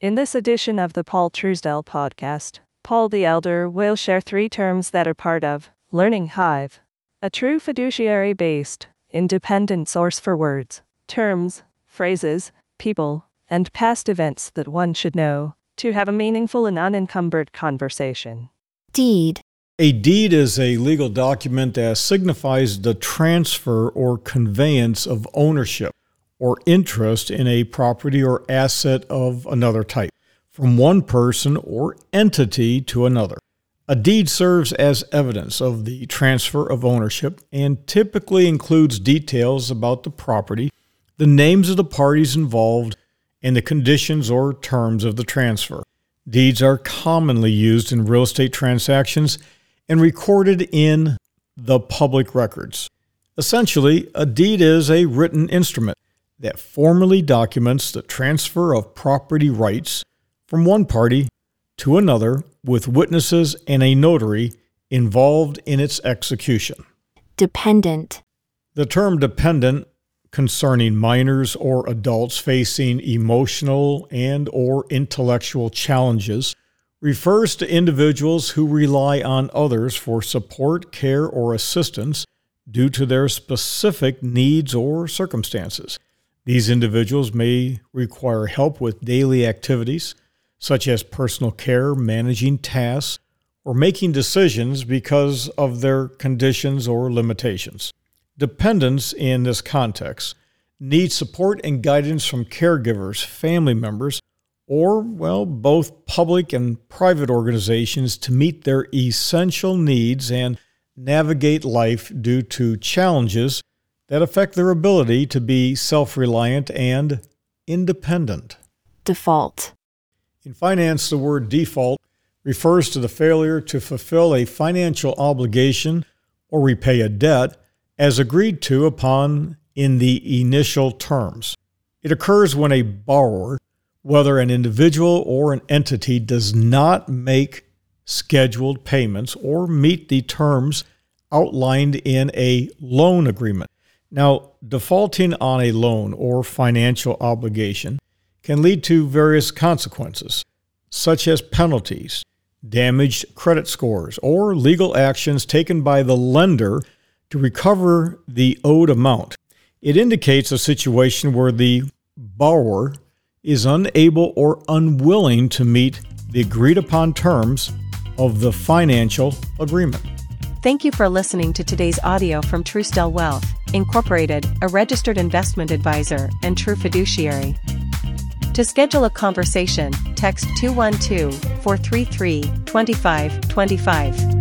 In this edition of the Paul Truesdell podcast, Paul the Elder will share three terms that are part of Learning Hive, a true fiduciary based, independent source for words, terms, phrases, people, and past events that one should know to have a meaningful and unencumbered conversation. Deed. A deed is a legal document that signifies the transfer or conveyance of ownership or interest in a property or asset of another type from one person or entity to another. A deed serves as evidence of the transfer of ownership and typically includes details about the property, the names of the parties involved, and the conditions or terms of the transfer. Deeds are commonly used in real estate transactions and recorded in the public records. Essentially, a deed is a written instrument that formally documents the transfer of property rights from one party to another with witnesses and a notary involved in its execution. Dependent. The term dependent concerning minors or adults facing emotional and or intellectual challenges refers to individuals who rely on others for support, care, or assistance due to their specific needs or circumstances. These individuals may require help with daily activities, such as personal care, managing tasks, or making decisions because of their conditions or limitations. Dependents in this context need support and guidance from caregivers, family members, or, well, both public and private organizations to meet their essential needs and navigate life due to challenges that affect their ability to be self reliant and independent. Default. In finance, the word default refers to the failure to fulfill a financial obligation or repay a debt as agreed to upon in the initial terms. It occurs when a borrower whether an individual or an entity does not make scheduled payments or meet the terms outlined in a loan agreement. Now, defaulting on a loan or financial obligation can lead to various consequences, such as penalties, damaged credit scores, or legal actions taken by the lender to recover the owed amount. It indicates a situation where the borrower is unable or unwilling to meet the agreed upon terms of the financial agreement. Thank you for listening to today's audio from Truesdell Wealth, Incorporated, a registered investment advisor and true fiduciary. To schedule a conversation, text 212 433 2525.